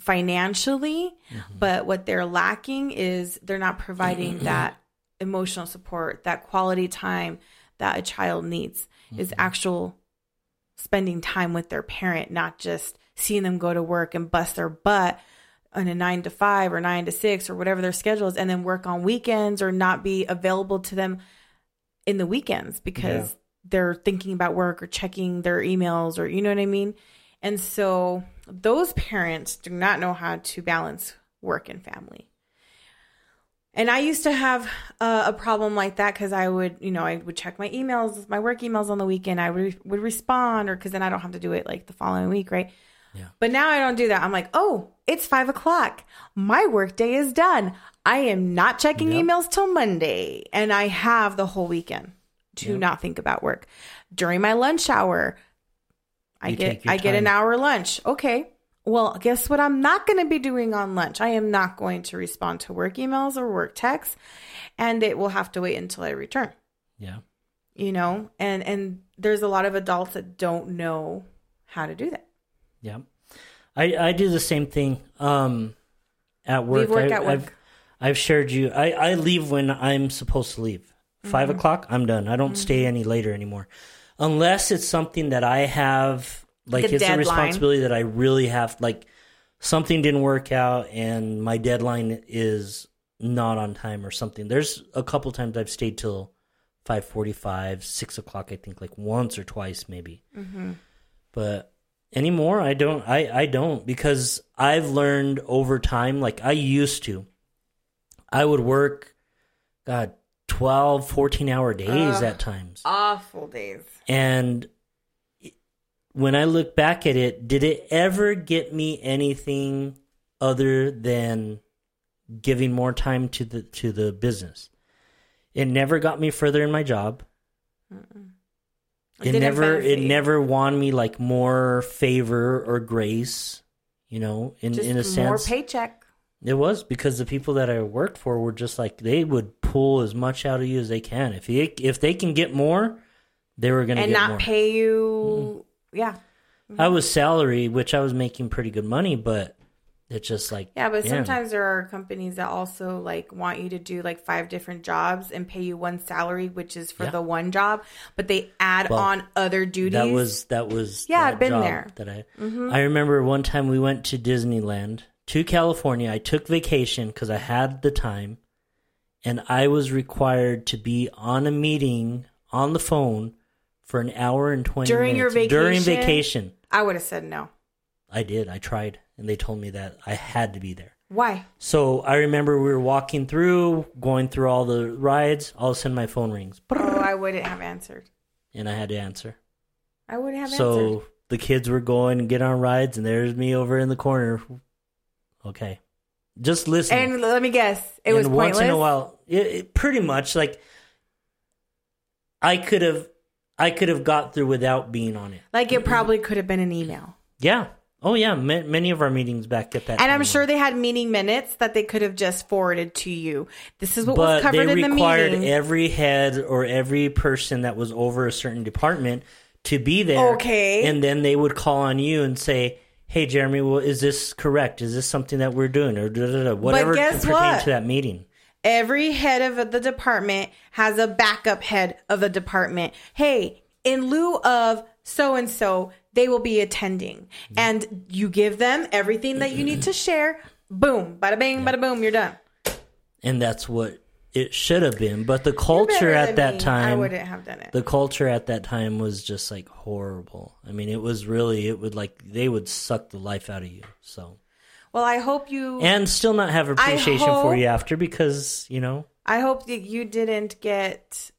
financially, mm-hmm. but what they're lacking is they're not providing that emotional support, that quality time that a child needs is mm-hmm. actual spending time with their parent, not just seeing them go to work and bust their butt on a nine to five or nine to six or whatever their schedule is, and then work on weekends or not be available to them in the weekends because Yeah. They're thinking about work or checking their emails or you know what I mean. And so those parents do not know how to balance work and family. And I used to have uh, a problem like that because I would, you know, I would check my emails, my work emails on the weekend. I would would respond, or because then I don't have to do it like the following week, right? Yeah. But now I don't do that. I'm like, oh, it's five o'clock. My work day is done. I am not checking Yep. emails till Monday, and I have the whole weekend to Yep. not think about work. During my lunch hour, I You get I get an hour lunch. Okay. Well, guess what I'm not going to be doing on lunch? I am not going to respond to work emails or work texts, and it will have to wait until I return. Yeah. You know, and and there's a lot of adults that don't know how to do that. Yeah. I, I do the same thing um, at work. Leave work I, at work. I've, I've shared you. I, I leave when I'm supposed to leave. 5 Mm-hmm. o'clock, I'm done. I don't stay any later anymore. Unless it's something that I have, like, a it's deadline. a responsibility that I really have. Like, something didn't work out and my deadline is not on time or something. There's a couple times I've stayed till 5.45, 6 o'clock, I think, like once or twice maybe but anymore i don't i i don't because i've learned over time like i used to i would work god 12 14 hour days Ugh. at times Awful days. and when i look back at it did it ever get me anything other than giving more time to the to the business it never got me further in my job it didn't never it never won me like more favor or grace you know in Just in a more sense paycheck. It was because the people that i worked for were just like they would pull as much out of you as they can if they if they can get more they were going to and get not more pay you. Yeah. i was salary which i was making pretty good money but it's just like Yeah, but man, sometimes there are companies that also like want you to do like five different jobs and pay you one salary, which is for Yeah. the one job, but they add Well, on other duties. that was that was Yeah, that I've been there. that i Mm-hmm. i remember one time we went to disneyland to california i took vacation because i had the time and i was required to be on a meeting on the phone for an hour and 20 During your minutes during vacation? vacation I would have said no. i did i tried and they told me that i had to be there Why? so i remember we were walking through going through all the rides all of a sudden my phone rings Oh, I wouldn't have answered. and i had to answer I wouldn't have so answered. So the kids were going and get on rides, and there's me over in the corner. Okay, just listen. And let me guess, it And was once pointless. in a while, it, it pretty much like I could have, I could have got through without being on it. Like it probably could have been an email. Yeah. Oh yeah. Ma- many of our meetings back at that. And I'm sure they had meeting minutes that they could have just forwarded to you. This is what but was covered in the meeting. They required every head or every person that was over a certain department to be there. Okay. And then they would call on you and say, "Hey, Jeremy, well, is this correct? Is this something that we're doing, or da, da, da, whatever guess pertained what? to that meeting?" Every head of the department has a backup head of the department. Hey, in lieu of so and so, they will be attending. Mm-hmm. And you give them everything that you need to share. Boom, bada bing, bada boom, you're done. And that's what it should have been. But the culture at that me. I time, wouldn't have done it. the culture at that time was just like horrible. I mean, it was really, it would like they would suck the life out of you. So. Well, I hope you. and still not have appreciation for you after because you know I hope that you didn't get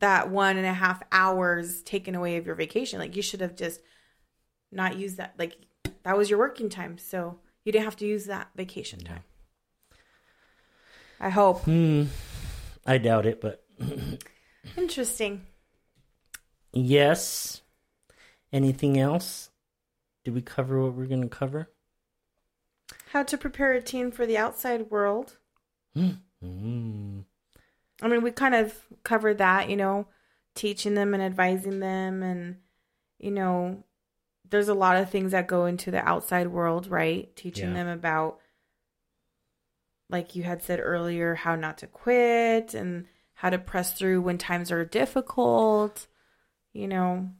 that one and a half hours taken away of your vacation. Like you should have just not used that. Like that was your working time, so you didn't have to use that vacation time. I hope. hmm, i doubt it but Interesting. yes anything else did we cover what we're going to cover How to prepare a teen for the outside world. mm. I mean, we kind of covered that, you know, teaching them and advising them. And, you know, there's a lot of things that go into the outside world, right? Teaching Yeah. them about, like you had said earlier, how not to quit and how to press through when times are difficult, you know,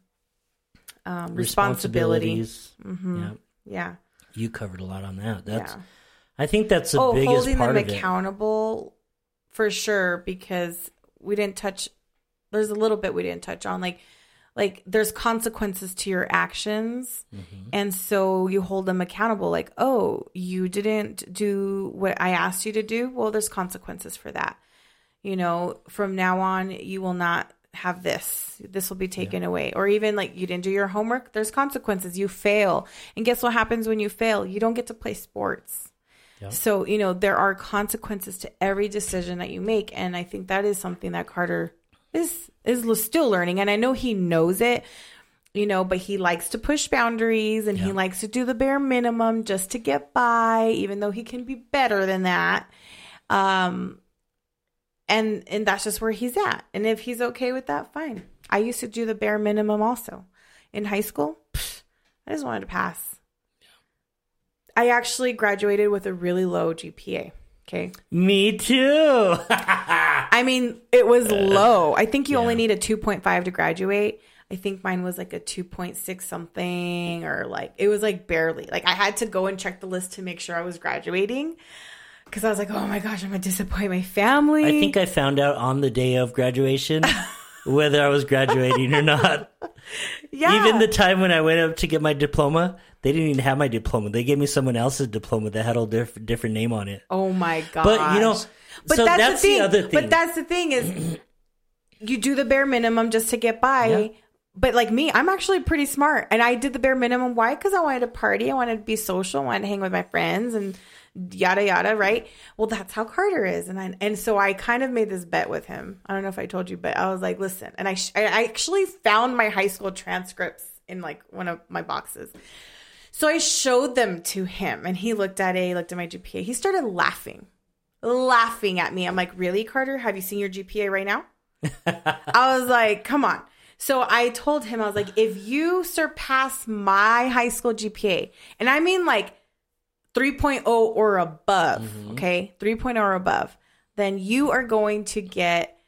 um, responsibility. responsibilities hmm yeah Yeah. You covered a lot on that. That's Yeah. I think that's the oh, biggest holding part them of it. accountable for sure because we didn't touch. There's a little bit we didn't touch on, like like there's consequences to your actions, Mm-hmm. and so you hold them accountable. Like, oh, you didn't do what I asked you to do. Well, there's consequences for that. You know, from now on, you will not have this. This will be taken away. Or even like you didn't do your homework. There's consequences. You fail, and guess what happens when you fail? You don't get to play sports. So, you know, there are consequences to every decision that you make. And I think that is something that Carter is is still learning. And I know he knows it, you know, but he likes to push boundaries and he likes to do the bare minimum just to get by, even though he can be better than that. Um and and that's just where he's at. And if he's okay with that, fine. I used to do the bare minimum also. In high school, pfft, I just wanted to pass. I actually graduated with a really low GPA. Okay. Me too. I mean, it was low. I think you only need a 2.5 to graduate. I think mine was like a 2.6 something or like it was like barely. Like I had to go and check the list to make sure I was graduating cuz I was like, "Oh my gosh, I'm going to disappoint my family." I think I found out on the day of graduation whether I was graduating or not. yeah. Even the time when I went up to get my diploma, they didn't even have my diploma. They gave me someone else's diploma that had a diff- different name on it. Oh my god. But you know, But so that's, that's, the thing. other thing. But that's the thing is you do the bare minimum just to get by. Yeah. But like me, I'm actually pretty smart. And I did the bare minimum. Why? Because I wanted to party. I wanted to be social. I wanted to hang with my friends and yada yada, right? Well, that's how Carter is. And I and so I kind of made this bet with him. I don't know if I told you, but I was like, listen, and I sh- I actually found my high school transcripts in like one of my boxes. So I showed them to him and he looked at it, he looked at my GPA. He started laughing laughing at me. I'm like, really, Carter? Have you seen your GPA right now? I was like, come on. So I told him, I was like, if you surpass my high school GPA, and I mean like 3.0 or above, mm-hmm. okay, 3.0 or above, then you are going to get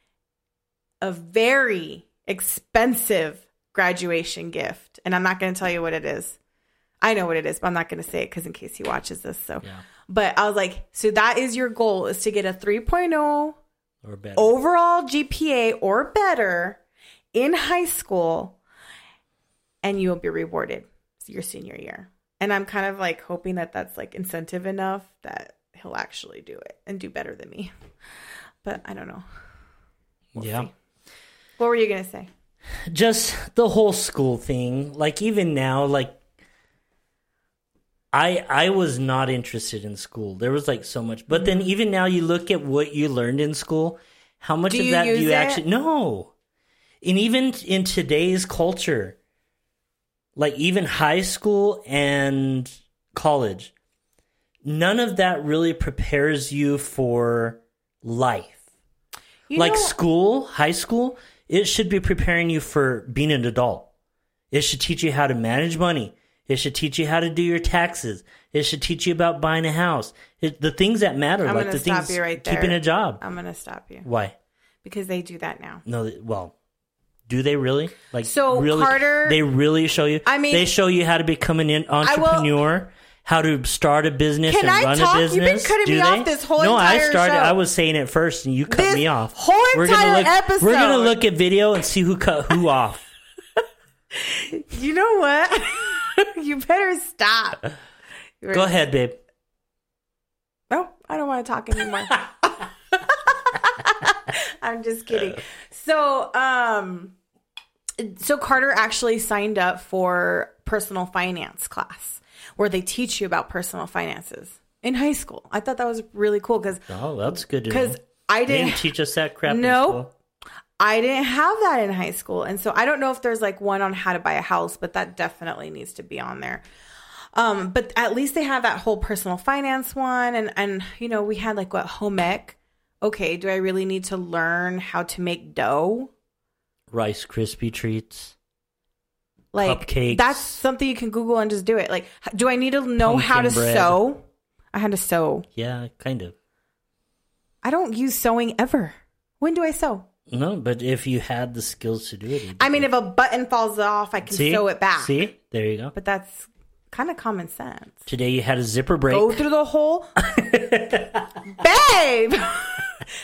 a very expensive graduation gift. And I'm not going to tell you what it is. I know what it is, but I'm not going to say it because in case he watches this. So, Yeah. but I was like, so that is your goal is to get a 3.0 or better. overall GPA or better in high school, and you will be rewarded your senior year. And I'm kind of like hoping that that's like incentive enough that he'll actually do it and do better than me. But I don't know. yeah. see. What were you gonna say? just the whole school thing like even now like i i was not interested in school there was like so much but then mm-hmm. even now you look at what you learned in school how much Do of that do you it? actually no and even in today's culture like even high school and college none of that really prepares you for life You like know- school, high school, it should be preparing you for being an adult. It should teach you how to manage money. It should teach you how to do your taxes. It should teach you about buying a house. It, the things that matter, I'm like the things right keeping a job. I'm gonna stop you Why? because they do that now. No, well, do they really? Like, So, really, Carter- they really show you. I mean- they show you how to become an will- entrepreneur. How to start a business Can and I run talk? a You've been business? cutting Do me they? off this whole no, I started. show. I was saying it first, and you cut This me off. whole we're gonna entire look, episode. We're gonna look at video and see who cut who off. You know what? you better stop. Go ahead, babe. No, I don't want to talk anymore. I'm just kidding. So, um, so Carter actually signed up for personal finance class where they teach you about personal finances in high school. I thought that was really cool because Oh, that's good because I didn't didn't teach us that crap. No. I didn't have that in high school. And so I don't know if there's like one on how to buy a house, but that definitely needs to be on there. Um, but at least they have that whole personal finance one and and you know, we had like what home ec. Okay, do I really need to learn how to make dough? Rice Krispie treats. Like Cupcakes. that's something you can Google and just do it. Like do I need to know how to bread. sew? I had to sew. Yeah, kind of. I don't use sewing ever. When do I sew? No, but if you had the skills to do it, I mean, if a button falls off, I can see, sew it back. See, there you go. But that's kind of common sense. Today you had a zipper break. Go through the hole, babe.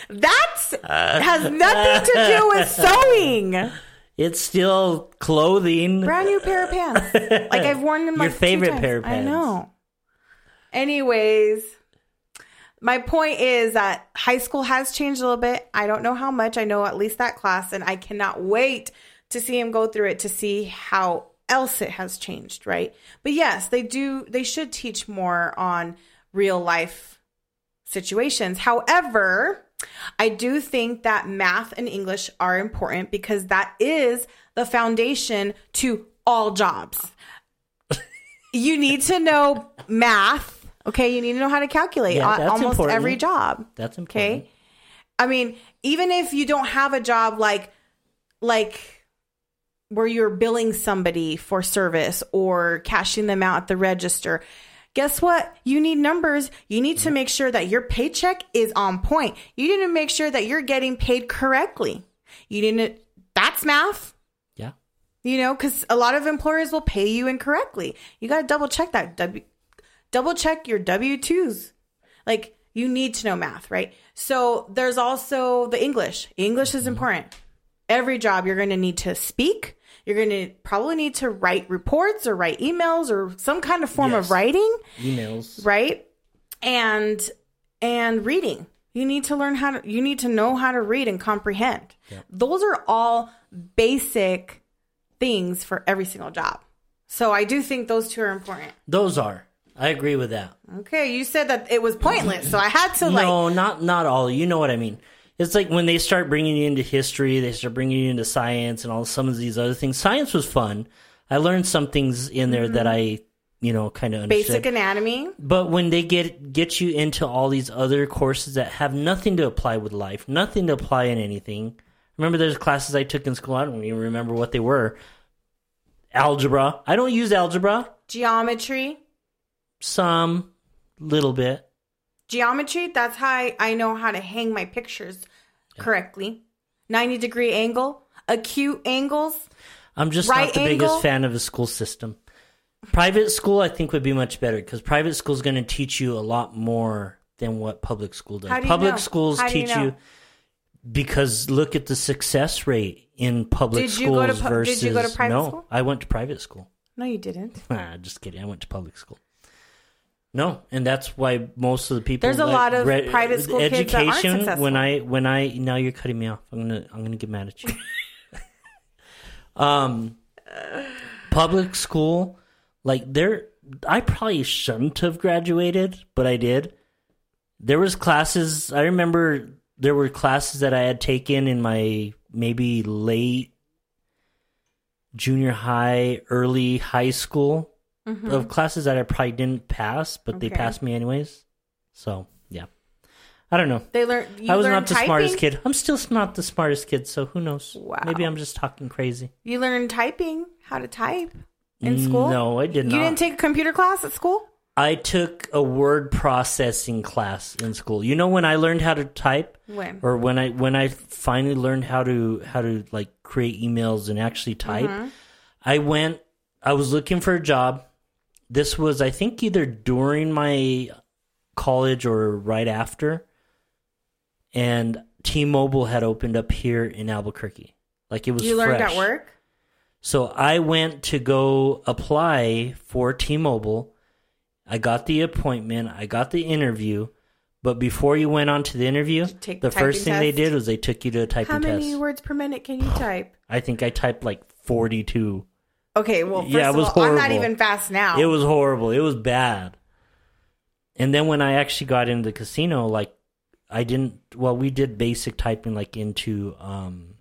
That has nothing to do with sewing. It's still clothing. Brand new pair of pants. Like I've worn them Your like favorite pair of pants. I know. Anyways, my point is that high school has changed a little bit. I don't know how much. I know at least that class, and I cannot wait to see him go through it to see how else it has changed, right? But yes, they do. They should teach more on real life situations. However, I do think that math and English are important because that is the foundation to all jobs. you need to know math. Okay, you need to know how to calculate Yeah, that's almost important. every job. That's important. Okay. I mean, even if you don't have a job like like where you're billing somebody for service or cashing them out at the register, guess what? You need numbers. You need to make sure that your paycheck is on point. You need to make sure that you're getting paid correctly. You need to that's math. Yeah. You know, because a lot of employers will pay you incorrectly. You got to double check that. W, double check your W 2s. Like, you need to know math, right? So, there's also the English. English is mm-hmm. important. Every job, you're going to need to speak. You're going to probably need to write reports or write emails or some kind of form Yes. of writing, Emails. right? And and reading. You need to learn how to you need to know how to read and comprehend. Those are all basic things for every single job. So I do think those two are important. Those are. I agree with that. Okay, you said that it was pointless, so I had to like no, not not all. You know what I mean. It's like when they start bringing you into history, they start bringing you into science and all some of these other things. Science was fun. I learned some things in there that I, you know, kind of understood. Mm-hmm. basic anatomy. But when they get get you into all these other courses that have nothing to apply with life, nothing to apply in anything. Remember, there's classes I took in school. I don't even remember what they were. Algebra. I don't use algebra. Geometry. Some, little bit. Geometry, that's how I, I know how to hang my pictures correctly. 90 degree angle, acute angles. I'm just Right not the angle? biggest fan of the school system. Private school, I think, would be much better because private school is going to teach you a lot more than what public school does. Do public know? schools How do you teach know? you because look at the success rate in public Did you schools go to pu- did versus you go to private no. school? I went to private school. No, you didn't. Ah, just kidding. I went to public school. No, and that's why most of the people. There's a like, lot of re- private school kids that aren't education. successful. When I when I now you're cutting me off. I'm gonna I'm gonna get mad at you. um, public school, like there, I probably shouldn't have graduated, but I did. There was classes. I remember there were classes that I had taken in my maybe late junior high, early high school of classes that I probably didn't pass, but they passed me anyways. So yeah, I don't know. They learned. I was not the typing? smartest kid. I'm still not the smartest kid, so who knows? Wow. Maybe I'm just talking crazy. You learned typing, how to type in school. No, I did not. you didn't take a computer class at school. I took a word processing class in school. You know when I learned how to type, When? or when I when I finally learned how to how to like create emails and actually type, Mm-hmm. I went. I was looking for a job. This was, I think, either during my college or right after. And T-Mobile had opened up here in Albuquerque. Like it was. You learned fresh. at work. So I went to go apply for T-Mobile. I got the appointment. I got the interview. But before you went on to the interview, take the first thing they did was they took you to a typing test. How many test. words per minute can you type? I think I typed like 42. Okay, well, first Yeah, it of was all, I'm not even fast now. It was horrible. It was bad. And then when I actually got into the casino, like I didn't. Well, we did basic typing, like into um,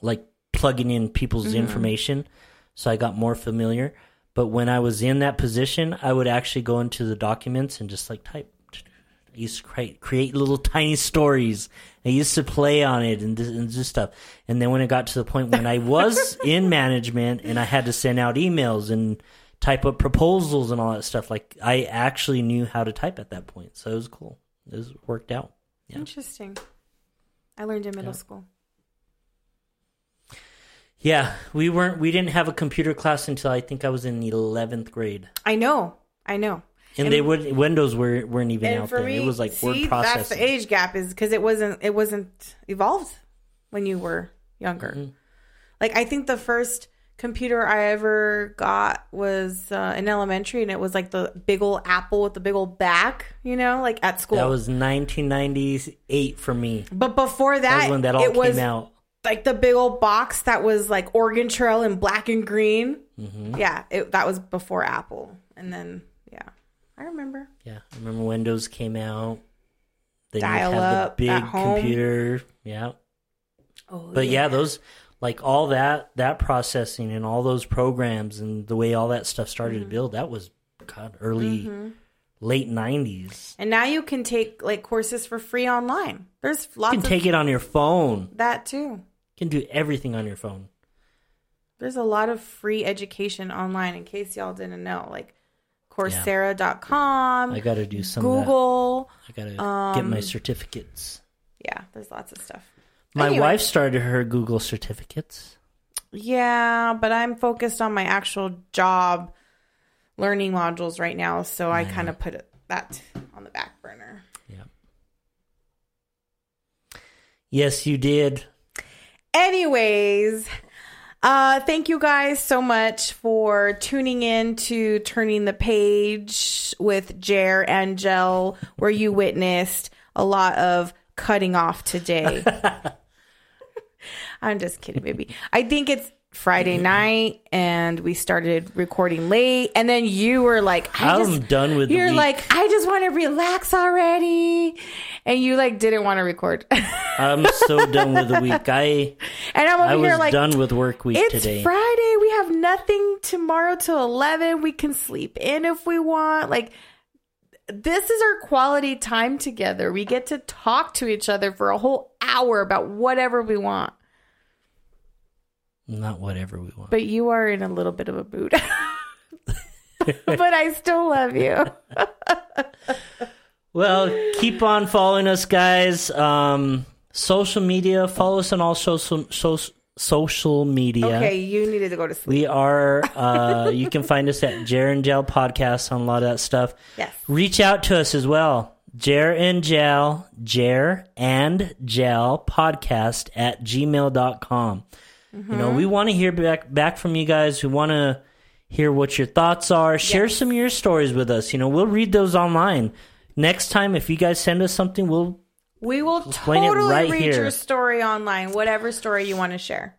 like plugging in people's Mm-hmm. information. So I got more familiar. But when I was in that position, I would actually go into the documents and just like type. I used to create, create little tiny stories. I used to play on it and, this- and just stuff. And then when it got to the point when I was in management and I had to send out emails and type up proposals and all that stuff, like I actually knew how to type at that point. So it was cool. It was worked out. Yeah. Interesting. I learned in middle school. Yeah, we weren't. We didn't have a computer class until I think I was in eleventh grade, I know, I know. And, they would Windows were, weren't even out there. me, it was like see, word that's processing. the age gap is because it wasn't it wasn't evolved when you were younger. Mm-hmm. Like I think the first computer I ever got was uh, in elementary, and it was like the big old Apple with the big old back, you know, like at school. That was 1998 for me. but before That that, when that all it came was out. like the big old box that was like Oregon Trail in black and green. Mm-hmm. Yeah, it, that was before Apple, and then I remember. Yeah, I remember Windows came out. Then Dial have up the big computer. Yeah, Oh, but yeah. those like all that that processing and all those programs and the way all that stuff started Mm-hmm. to build. That was God early, late 90s. And now you can take like courses for free online. There's lots You can take it on your phone. That too. you can do everything on your phone. There's a lot of free education online in case y'all didn't know. Like Coursera.com, I got to do some. Google. that. I got to get my um, certificates. Yeah, there's lots of stuff. My Anyway. wife started her Google certificates. Yeah, but I'm focused on my actual job learning modules right now, so I kind of put it, that on the back burner. Yeah. Yes, you did. Anyways, uh, thank you guys so much for tuning in to Turning the Page with Jer and Jel, where you witnessed a lot of cutting off today. I'm just kidding, baby. I think it's Friday mm-hmm. night and we started recording late, and then you were like, I I'm just, done with the You're like, I just want to relax already. And you like didn't want to record. I'm so done with the week. I and I'm over I was like done with work week It's today. Friday. We have nothing tomorrow till 11. We can sleep in if we want. Like, this is our quality time together. We get to talk to each other for a whole hour about whatever we want. Not whatever we want. But you are in a little bit of a mood. but I still love you. Well, keep on following us, guys. Um, social media. Follow us on all social social social media. Okay, you needed to go to sleep. We are. Uh, you can find us at Jer and Gel podcast on a lot of that stuff. Yes. Reach out to us as well. Jer and Gel, Jer and Gel podcast at gmail.com. You know, we want to hear back back from you guys. We want to hear what your thoughts are. Share some of your stories with us. You know, we'll read those online. Next time, if you guys send us something, we'll We will Explain it totally right read here. your story online, whatever story you want to share.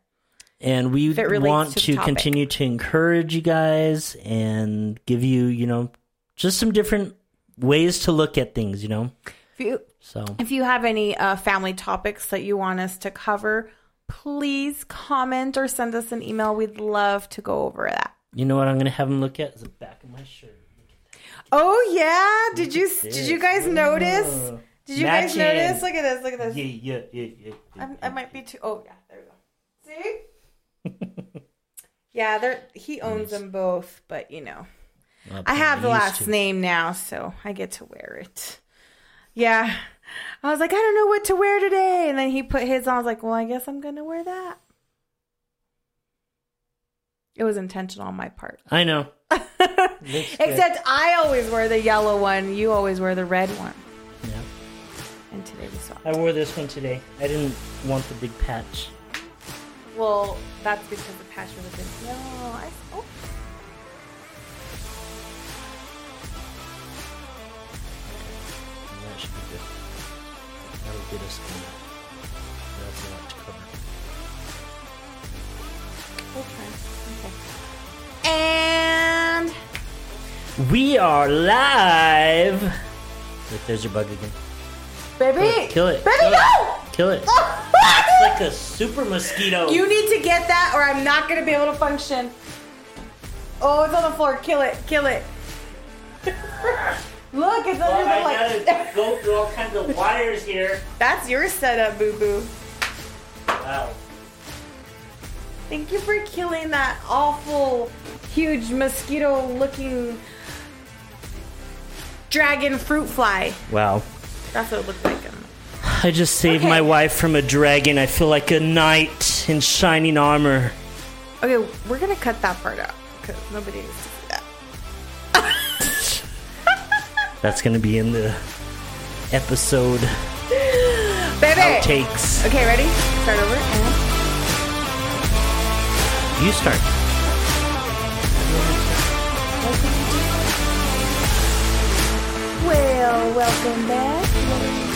and we want to to continue to encourage you guys and give you, you know, just some different ways to look at things. You know, If you so If you have any uh, family topics that you want us to cover, please comment or send us an email. We'd love to go over that. you know what I'm gonna have them look at is the back of my shirt. Oh yeah, did you did you guys notice? Did you guys notice? Look at this. Look at this. Yeah, yeah, yeah, yeah. yeah. I might be too. Oh yeah, there we go. See? yeah, they're he owns them both, but you know, Well, I have the last to. name now, so I get to wear it. Yeah. I was like, I don't know what to wear today. And then he put his on. I was like, well, I guess I'm going to wear that. It was intentional on my part. I know. Except I always wear the yellow one. You always wear the red one. Yeah. And today we swapped. I wore this one today. I didn't want the big patch. Well, that's because the patch was have been. No, oh, I. Oh. That should be good. That'll get us in. That's a lot to cover. Okay. And We are live. Look, there's your bug again. baby, Kill it. baby, Kill it. Kill it. Oh, it's like a super mosquito. You need to get that, or I'm not gonna be able to function. Oh, it's on the floor. Kill it. Kill it. Look, it's Well, under the I light. gotta go through all kinds of wires here. That's your setup, boo boo. Wow. Thank you for killing that awful, huge mosquito looking dragon fruit fly. Wow. That's what it looked like. I just saved Okay. my wife from a dragon. I feel like a knight in shining armor. Okay, we're gonna cut that part out because nobody needs to That's gonna be in the episode Baby. outtakes. Okay, ready? Start over. And You start. well, welcome back.